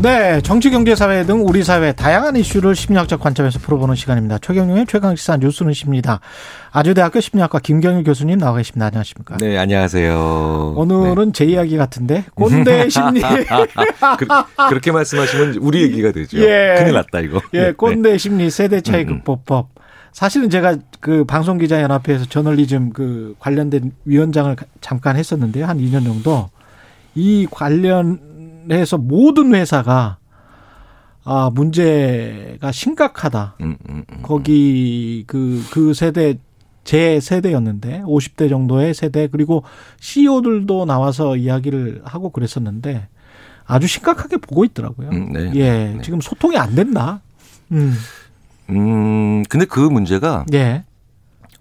네, 정치, 경제, 사회 등 우리 사회 다양한 이슈를 심리학적 관점에서 풀어보는 시간입니다. 최경영의 최강시사 뉴스는 십니다. 아주대학교 심리학과 김경일 교수님 나와 계십니다. 안녕하십니까? 네, 안녕하세요. 오늘은 제 이야기 같은데 꼰대 심리. 그, 렇게 말씀하시면 우리 얘기가 되죠. 예. 큰일 났다 이거. 예, 꼰대 심리 세대 차이 음, 음. 극복법. 사실은 제가 그 방송기자 연합회에서 저널리즘 그 관련된 위원장을 잠깐 했었는데요. 한 2년 정도. 이 관련 해서 모든 회사가 아, 문제가 심각하다. 음, 음, 음. 거기 그, 그 세대, 제 세대였는데, 50대 정도의 세대, 그리고 CEO들도 나와서 이야기를 하고 그랬었는데, 아주 심각하게 보고 있더라고요. 음, 네. 예, 네. 지금 소통이 안 된다. 음, 음, 근데 그 문제가 예,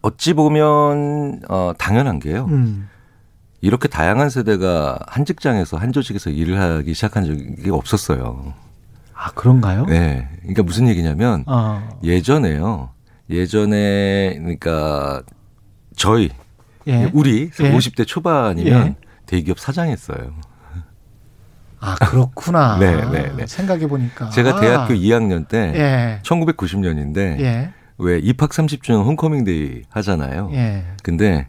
어찌 보면 어 당연한 게요. 음, 이렇게 다양한 세대가 한 직장에서 한 조직에서 일을 하기 시작한 적이 없었어요. 아, 그런가요? 네. 그러니까 무슨 얘기냐면 아, 예전에요. 예전에 그러니까 저희 예. 우리 예. 50대 초반이면 예. 대기업 사장했어요. 아, 그렇구나. 네, 네, 네. 생각해 보니까. 제가 대학교 2학년 때 예, 1990년인데 예, 왜 입학 30주년 홈커밍데이 하잖아요. 예. 근데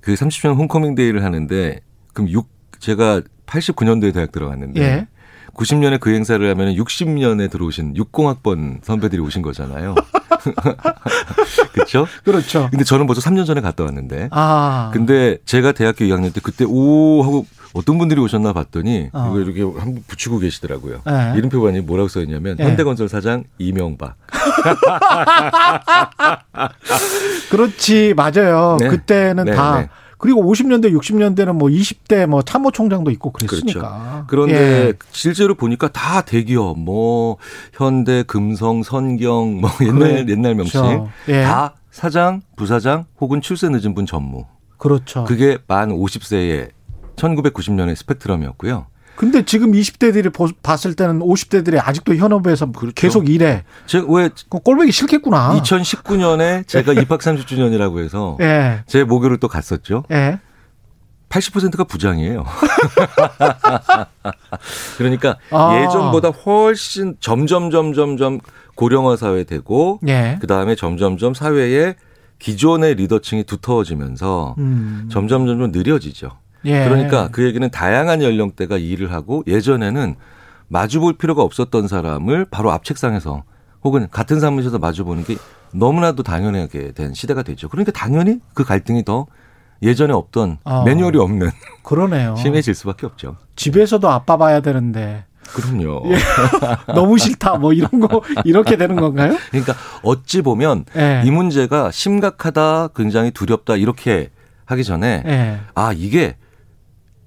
그 30주년 홈커밍 데이를 하는데 그럼 6 제가 89년도에 대학 들어갔는데 예. 90년에 그 행사를 하면 60년에 들어오신 60학번 선배들이 오신 거잖아요. 그렇죠? 그렇죠. 근데 저는 벌써 3년 전에 갔다 왔는데 아. 근데 제가 대학교 2학년 때 그때 오 하고 어떤 분들이 오셨나 봤더니 어. 이거 이렇게 한 번 붙이고 계시더라고요. 네. 이름표가 아니 뭐라고 써 있냐면 네. 현대건설 사장 이명박. 그렇지, 맞아요. 네. 그때는 네, 다. 네. 그리고 50년대, 60년대는 뭐 20대 뭐 참모총장도 있고 그랬으니까. 그렇죠. 그런데 예. 실제로 보니까 다 대기업, 뭐 현대, 금성, 선경, 뭐 옛날 그래. 옛날 명칭 그렇죠. 예. 다 사장, 부사장 혹은 출세 늦은 분 전무. 그렇죠. 그게 만 50세의 1990년의 스펙트럼이었고요. 근데 지금 20대들이 봤을 때는 50대들이 아직도 현업에서 그렇죠. 계속 일해. 제가 왜그 꼴보기 싫겠구나. 2019년에 제가 입학 30주년이라고 해서 예. 제 모교를 또 갔었죠. 예. 80%가 부장이에요. 그러니까 아. 예전보다 훨씬 점점 점점 점 고령화 사회 되고 예. 그 다음에 점점 점 사회에 기존의 리더층이 두터워지면서 음. 점점 점점 느려지죠. 예. 그러니까 그 얘기는 다양한 연령대가 일을 하고 예전에는 마주 볼 필요가 없었던 사람을 바로 앞 책상에서 혹은 같은 사무실에서 마주 보는 게 너무나도 당연하게 된 시대가 됐죠. 그러니까 당연히 그 갈등이 더 예전에 없던 어. 매뉴얼이 없는 그러네요. 심해질 수밖에 없죠. 집에서도 아빠 봐야 되는데 그럼요. 예. 너무 싫다 뭐 이런 거 이렇게 되는 건가요? 그러니까 어찌 보면 예. 이 문제가 심각하다, 굉장히 두렵다 이렇게 하기 전에 예. 아 이게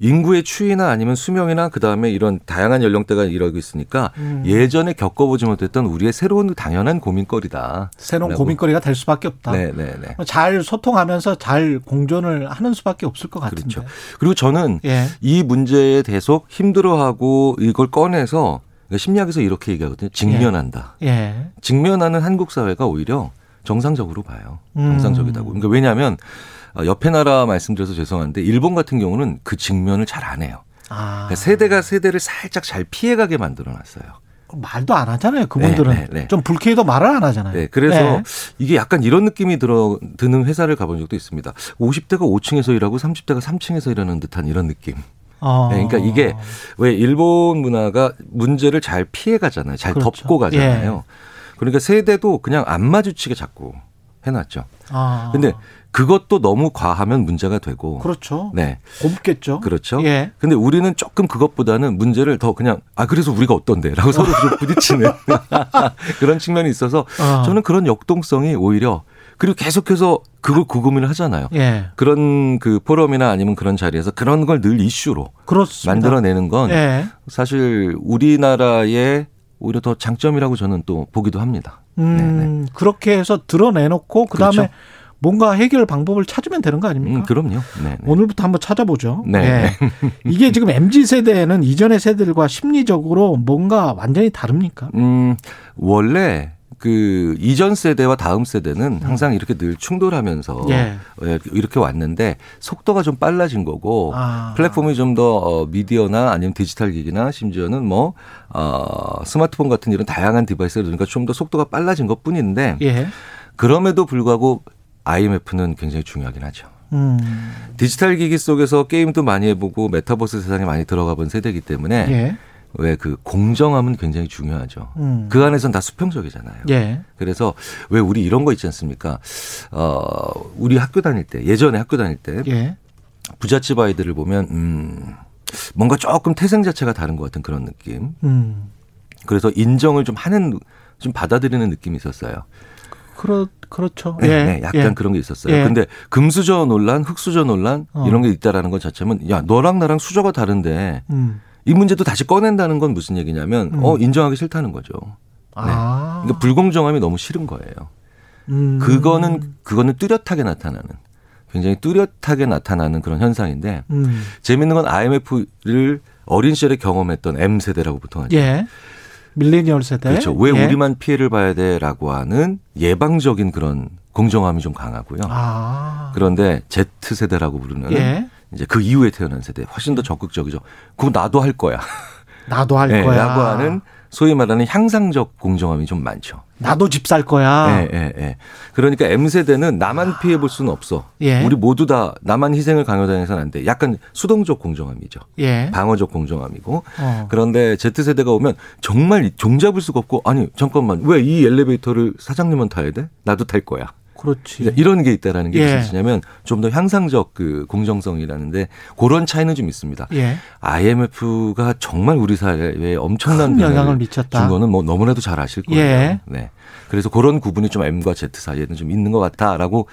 인구의 추이나 아니면 수명이나 그 다음에 이런 다양한 연령대가 이러고 있으니까 음. 예전에 겪어보지 못했던 우리의 새로운 당연한 고민거리다. 새로운 라고. 고민거리가 될 수밖에 없다. 네네네. 잘 소통하면서 잘 공존을 하는 수밖에 없을 것 같은데. 그렇죠. 그리고 저는 예. 이 문제에 대해서 힘들어하고 이걸 꺼내서 그러니까 심리학에서 이렇게 얘기하거든요. 직면한다. 예. 직면하는 한국 사회가 오히려 정상적으로 봐요. 음. 정상적이다고. 그러니까 왜냐하면 어, 옆에 나라 말씀드려서 죄송한데 일본 같은 경우는 그 직면을 잘 안 해요. 아. 그러니까 세대가 세대를 살짝 잘 피해가게 만들어놨어요. 말도 안 하잖아요. 그분들은 네, 네, 네. 좀 불쾌해도 말을 안 하잖아요. 네, 그래서 네. 이게 약간 이런 느낌이 들어 드는 회사를 가본 적도 있습니다. 50대가 5층에서 일하고 30대가 3층에서 일하는 듯한 이런 느낌. 어. 네, 그러니까 이게 왜 일본 문화가 문제를 잘 피해가잖아요. 잘 그렇죠. 덮고 가잖아요. 그러니까 세대도 그냥 안 마주치게 자꾸 해놨죠. 아. 근데 그것도 너무 과하면 문제가 되고. 그렇죠. 네. 곱겠죠. 그렇죠. 예. 근데 우리는 조금 그것보다는 문제를 더 그냥 아 그래서 우리가 어떤데라고 서로 좀 부딪히는 그런 측면이 있어서 어. 저는 그런 역동성이 오히려 그리고 계속해서 그걸 구금을 하잖아요. 예. 그런 그 포럼이나 아니면 그런 자리에서 그런 걸 늘 이슈로 그렇습니다. 만들어내는 건 예. 사실 우리나라의 오히려 더 장점이라고 저는 또 보기도 합니다. 음, 그렇게 해서 드러내놓고 그다음에 그렇죠. 뭔가 해결 방법을 찾으면 되는 거 아닙니까? 음, 그럼요. 네. 네. 오늘부터 한번 찾아보죠. 네. 예. 이게 지금 MZ 세대는 이전의 세대들과 심리적으로 뭔가 완전히 다릅니까? 음, 원래 그 이전 세대와 다음 세대는 음. 항상 이렇게 늘 충돌하면서 예. 어, 이렇게 왔는데 속도가 좀 빨라진 거고 아. 플랫폼이 좀더 어, 미디어나 아니면 디지털 기기나 심지어는 뭐 어, 스마트폰 같은 이런 다양한 device를 그러니까 좀 더 속도가 빨라진 것 뿐인데 예. 그럼에도 불구하고 IMF는 굉장히 중요하긴 하죠. 음. 디지털 기기 속에서 게임도 많이 해보고 메타버스 세상에 많이 들어가 본 세대이기 때문에 예. 왜 그 공정함은 굉장히 중요하죠. 음. 그 안에선 다 수평적이잖아요. 예. 그래서 왜 우리 이런 거 있지 않습니까? 어, 우리 학교 다닐 때, 예전에 학교 다닐 때 예. 부잣집 아이들을 보면, 음, 뭔가 조금 태생 자체가 다른 것 같은 그런 느낌. 음. 그래서 인정을 좀 하는, 좀 받아들이는 느낌이 있었어요. 그렇 그렇죠. 네, 예. 네, 약간 예. 그런 게 있었어요. 예. 근데 금수저 논란, 흑수저 논란 어. 이런 게 있다라는 것 자체면 야 너랑 나랑 수저가 다른데 음. 이 문제도 다시 꺼낸다는 건 무슨 얘기냐면 음. 어 인정하기 싫다는 거죠. 아. 그러니까 불공정함이 너무 싫은 거예요. 음. 그거는 그거는 뚜렷하게 나타나는 굉장히 뚜렷하게 나타나는 그런 현상인데 음. 재밌는 건 IMF를 어린 시절에 경험했던 M 세대라고 보통 하죠. 예. 밀레니얼 세대. 그렇죠. 왜 예. 우리만 피해를 봐야 돼라고 하는 예방적인 그런 공정함이 좀 강하고요. 아. 그런데 Z 세대라고 부르는 예. 이제 그 이후에 태어난 세대 훨씬 더 적극적이죠. 그거 나도 할 거야. 나도 할 네, 거야. 라고 하는 소위 말하는 향상적 공정함이 좀 많죠. 나도 집 살 거야. 예, 예, 예. 그러니까 M 세대는 나만 피해 볼 수는 없어. 예. 우리 모두 다 나만 희생을 강요당해서는 안 돼. 약간 수동적 공정함이죠. 예. 방어적 공정함이고. 어. 그런데 Z 세대가 오면 정말 종잡을 수가 없고 아니 잠깐만 왜 이 엘리베이터를 사장님은 타야 돼? 나도 탈 거야. 그렇지. 이런 게 있다라는 게 예. 무슨 뜻이냐면 좀 더 향상적 그 공정성이라는데 그런 차이는 좀 있습니다. 예. IMF가 정말 우리 사회에 엄청난 영향을 미쳤다. 준 거는 뭐 너무나도 잘 아실 거예요. 예. 네. 그래서 그런 구분이 좀 M과 Z 사이에는 좀 있는 것 같다라고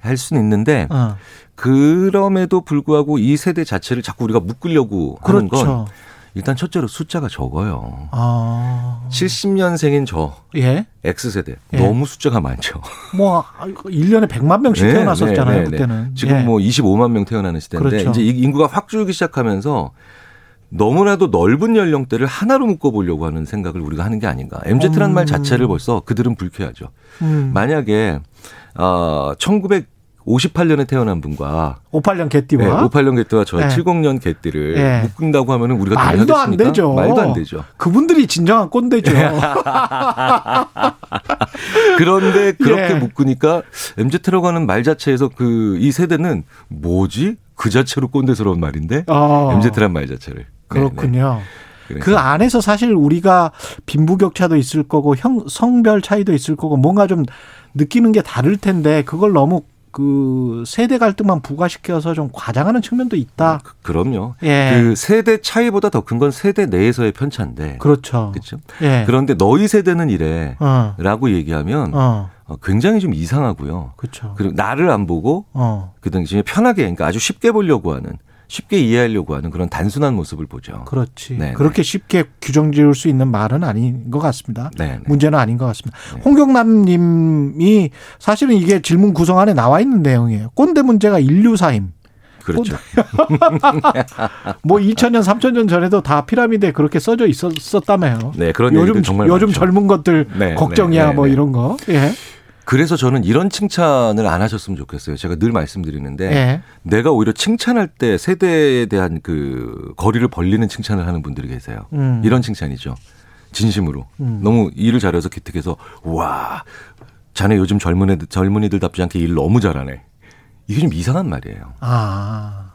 할 수는 있는데 어. 그럼에도 불구하고 이 세대 자체를 자꾸 우리가 묶으려고 하는 건 그렇죠. 일단 첫째로 숫자가 적어요. 아. 70년생인 저 예. X세대 예. 너무 숫자가 많죠. 뭐 1년에 100만 명씩 네, 태어났었잖아요, 네, 네, 네. 그때는. 지금 예. 뭐 25만 명 태어나는 시대인데 그렇죠. 이제 이 인구가 확 줄기 시작하면서 너무나도 넓은 연령대를 하나로 묶어보려고 하는 생각을 우리가 하는 게 아닌가. MZ라는 음. 말 자체를 벌써 그들은 불쾌하죠. 음. 만약에 어 1958년에 태어난 분과 58년 네, 개띠와 58년 개띠와 저 네. 70년 개띠를 네. 묶는다고 하면은 우리가 말도 안? 되죠. 말도 안 되죠. 그분들이 진정한 꼰대죠. 그런데 그렇게 예. 묶으니까 MZ라고 하는 말 자체에서 그 이 세대는 뭐지? 그 자체로 꼰대스러운 말인데 어. MZ란 말 자체를. 네, 그렇군요. 네. 그 안에서 사실 우리가 빈부격차도 있을 거고 형 성별 차이도 있을 거고 뭔가 좀 느끼는 게 다를 텐데 그걸 너무 그 세대 갈등만 부과시켜서 좀 과장하는 측면도 있다. 그- 그럼요. 예. 그 세대 차이보다 더 큰 건 세대 내에서의 편차인데. 그렇죠. 그렇죠. 예. 그런데 너희 세대는 이래. 어. 라고 얘기하면 어. 어, 굉장히 좀 이상하고요. 그렇죠. 그리고 나를 안 보고 어. 그 당시에 편하게 그러니까 아주 쉽게 보려고 하는 쉽게 이해하려고 하는 그런 단순한 모습을 보죠. 그렇지. 네, 그렇게 쉽게 규정 지을 수 있는 말은 아닌 것 같습니다. 네, 네. 문제는 아닌 것 같습니다. 홍경남 님이 사실은 이게 질문 구성 안에 나와 있는 내용이에요. 꼰대 문제가 인류 사임. 그렇죠. 뭐 2000년, 3000년 전에도 다 피라미드에 그렇게 써져 있었다며요. 네, 그런 요즘 정말 요즘 많죠. 젊은 것들 네, 걱정이야 네, 네, 뭐 네. 이런 거. 예. 그래서 저는 이런 칭찬을 안 하셨으면 좋겠어요. 제가 늘 말씀드리는데 예. 내가 오히려 칭찬할 때 세대에 대한 그 거리를 벌리는 칭찬을 하는 분들이 계세요. 음. 이런 칭찬이죠. 진심으로. 음. 너무 일을 잘해서 기특해서 와 자네 요즘 젊은 애들 젊은이들답지 않게 일 너무 잘하네. 이게 좀 이상한 말이에요. 아.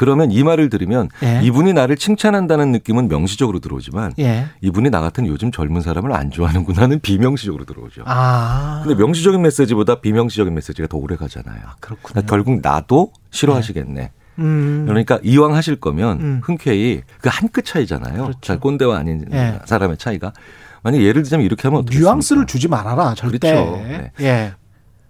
그러면 이 말을 들으면 예. 이분이 나를 칭찬한다는 느낌은 명시적으로 들어오지만 예. 이분이 나 같은 요즘 젊은 사람을 안 좋아하는구나는 비명시적으로 들어오죠. 아. 근데 명시적인 메시지보다 비명시적인 메시지가 더 오래 가잖아요. 그렇군요. 그러니까 결국 나도 싫어하시겠네. 음. 그러니까 이왕 하실 거면 음. 흔쾌히 그 한 끗 차이잖아요. 그렇죠. 잘 꼰대와 아닌 예. 사람의 차이가. 만약 예를 들자면 이렇게 하면 어떻게 뉘앙스를 주지 말아라 절대. 그렇죠. 네. 예.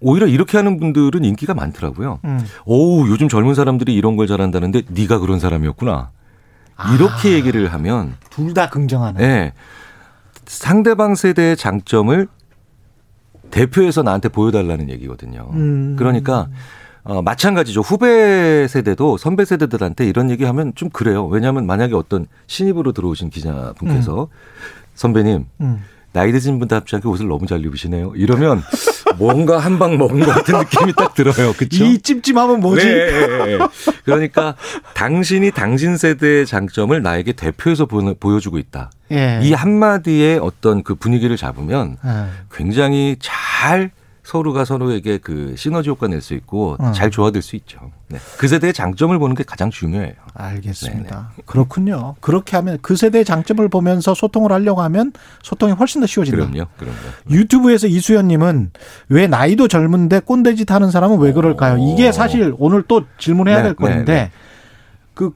오히려 이렇게 하는 분들은 인기가 많더라고요. 음. 오 요즘 젊은 사람들이 이런 걸 잘한다는데 네가 그런 사람이었구나. 이렇게 아. 얘기를 하면 둘 다 긍정하는. 예. 상대방 세대의 장점을 대표해서 나한테 보여달라는 얘기거든요. 음. 그러니까 어, 마찬가지죠. 후배 세대도 선배 세대들한테 이런 얘기하면 좀 그래요. 왜냐하면 만약에 어떤 신입으로 들어오신 기자분께서 선배님 음. 나이 드신 분답지 않게 옷을 너무 잘 입으시네요. 이러면 뭔가 한 방 먹은 것 같은 느낌이 딱 들어요. 그렇죠? 이 찜찜함은 뭐지? 네. 그러니까 당신이 당신 세대의 장점을 나에게 대표해서 보- 보여주고 있다. 예. 이 한마디에 어떤 그 분위기를 잡으면 예. 굉장히 잘 서로가 서로에게 그 시너지 효과 낼 수 있고 어. 잘 조화될 수 있죠. 네. 그 세대의 장점을 보는 게 가장 중요해요. 알겠습니다. 그렇군요. 그렇게 하면 그 세대의 장점을 보면서 소통을 하려고 하면 소통이 훨씬 더 쉬워진다. 그럼요. 그럼요. 유튜브에서 이수연님은 왜 나이도 젊은데 꼰대짓 하는 사람은 왜 그럴까요? 이게 사실 오늘 또 질문해야 네, 될 건데 네, 네. 그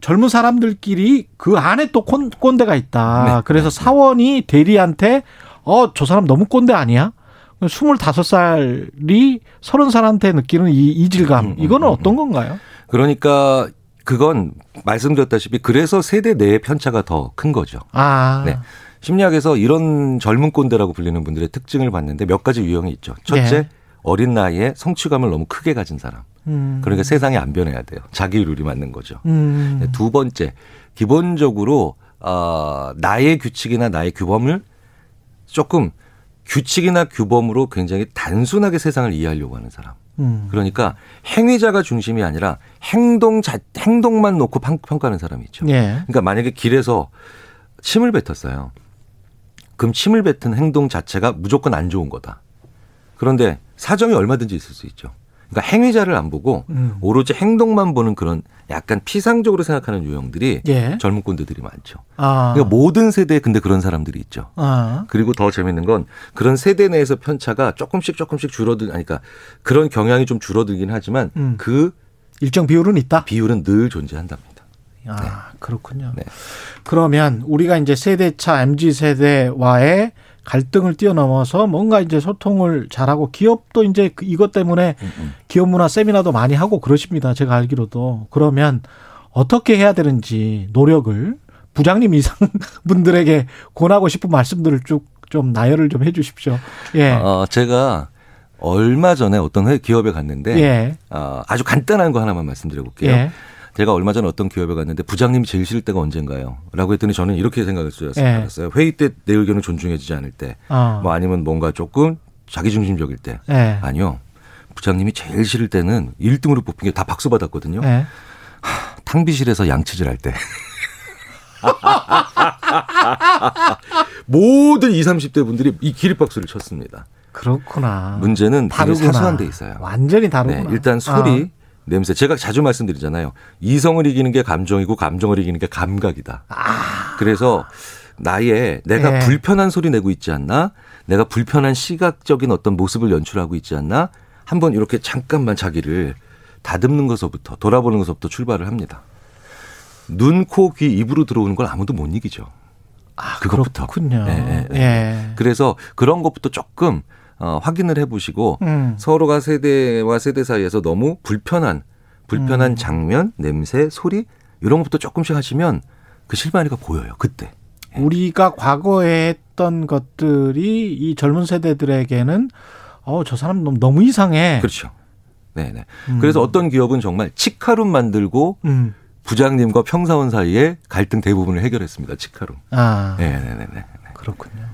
젊은 사람들끼리 그 안에 또 꼰, 꼰대가 있다. 네, 그래서 사원이 대리한테 어 저 사람 너무 꼰대 아니야? 25살이 30살한테 느끼는 이 이질감 음, 음, 이거는 음, 어떤 건가요? 그러니까 그건 말씀드렸다시피 그래서 세대 내의 편차가 더 큰 거죠. 아. 네. 심리학에서 이런 젊은 꼰대라고 불리는 분들의 특징을 봤는데 몇 가지 유형이 있죠. 첫째, 네. 어린 나이에 성취감을 너무 크게 가진 사람. 음. 그러니까 세상이 안 변해야 돼요. 자기 룰이 맞는 거죠. 음. 네, 두 번째, 기본적으로 어, 나의 규칙이나 나의 규범을 조금 규칙이나 규범으로 굉장히 단순하게 세상을 이해하려고 하는 사람. 음. 그러니까 행위자가 중심이 아니라 행동 자 행동만 놓고 평- 평가하는 사람이 있죠. 예. 그러니까 만약에 길에서 침을 뱉었어요. 그럼 침을 뱉은 행동 자체가 무조건 안 좋은 거다. 그런데 사정이 얼마든지 있을 수 있죠. 그러니까 행위자를 안 보고 음. 오로지 행동만 보는 그런 약간 피상적으로 생각하는 유형들이 예. 젊은 꼰대들이 많죠. 아. 그러니까 모든 세대에 근데 그런 사람들이 있죠. 아. 그리고 더 재밌는 건 그런 세대 내에서 편차가 조금씩 조금씩 줄어들, 그러니까 그런 경향이 좀 줄어들긴 하지만 음. 그 일정 비율은 있다. 비율은 늘 존재한답니다. 아, 그렇군요. 네. 그러면 우리가 이제 세대차 MZ 세대와의 갈등을 뛰어넘어서 뭔가 이제 소통을 잘하고 기업도 이제 그 이것 때문에 음, 기업 문화 세미나도 많이 하고 그러십니다. 제가 알기로도. 그러면 어떻게 해야 되는지 노력을 부장님 이상 분들에게 권하고 싶은 말씀들을 쭉 좀 나열을 좀 해 주십시오. 예. 어, 제가 얼마 전에 어떤 회- 기업에 갔는데 예. 어, 아주 간단한 거 하나만 말씀드려 볼게요. 예. 제가 얼마 전에 어떤 기업에 갔는데 부장님이 제일 싫을 때가 언젠가요? 라고 했더니 저는 이렇게 생각을 예. 했어요. 회의 때 내 의견을 존중해주지 않을 때, 어. 뭐 아니면 뭔가 조금 자기중심적일 때. 예. 아니요. 부장님이 제일 싫을 때는 1등으로 뽑힌 게 다 박수 받았거든요. 예. 탕비실에서 양치질 할 때. 모든 20, 30대 분들이 이 기립박수를 쳤습니다. 그렇구나. 문제는 다르구나. 사소한 데 있어요. 완전히 다르구나. 네, 일단 소리, 냄새. 제가 자주 말씀드리잖아요. 이성을 이기는 게 감정이고 감정을 이기는 게 감각이다. 그래서 나의 내가 아. 예. 불편한 소리 내고 있지 않나? 내가 불편한 시각적인 어떤 모습을 연출하고 있지 않나? 한번 이렇게 잠깐만 자기를 다듬는 것서부터 돌아보는 것서부터 출발을 합니다. 눈, 코, 귀, 입으로 들어오는 걸 아무도 못 이기죠. 아, 그것부터. 그렇군요. 예, 예, 예. 그래서 그런 것부터 조금 어, 확인을 해보시고 음. 서로가 세대와 세대 사이에서 너무 불편한 불편한 음. 장면, 냄새, 소리 이런 것부터 조금씩 하시면 그 실마리가 보여요. 그때. 우리가 과거에 했던 것들이 이 젊은 세대들에게는 어, 저 사람 너무, 너무 이상해. 그렇죠. 네네. 그래서 어떤 기업은 정말 치카룸 만들고 음. 부장님과 평사원 사이에 갈등 대부분을 해결했습니다. 치카룸. 아, 네 네네. 그렇군요.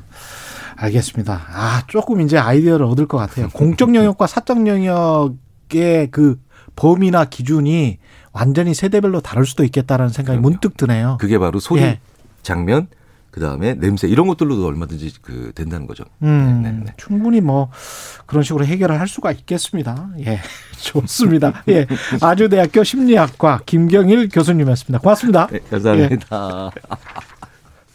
알겠습니다. 아, 조금 이제 아이디어를 얻을 것 같아요. 공적 영역과 사적 영역의 그 범위나 기준이 완전히 세대별로 다를 수도 있겠다라는 생각이 그럼요. 문득 드네요. 그게 바로 소리, 예. 장면, 그 다음에 냄새 이런 것들로도 얼마든지 그 된다는 거죠. 음, 네, 네, 네. 충분히 뭐 그런 식으로 해결을 할 수가 있겠습니다. 예, 좋습니다. 예, 아주대학교 심리학과 김경일 교수님이었습니다. 고맙습니다. 네, 감사합니다.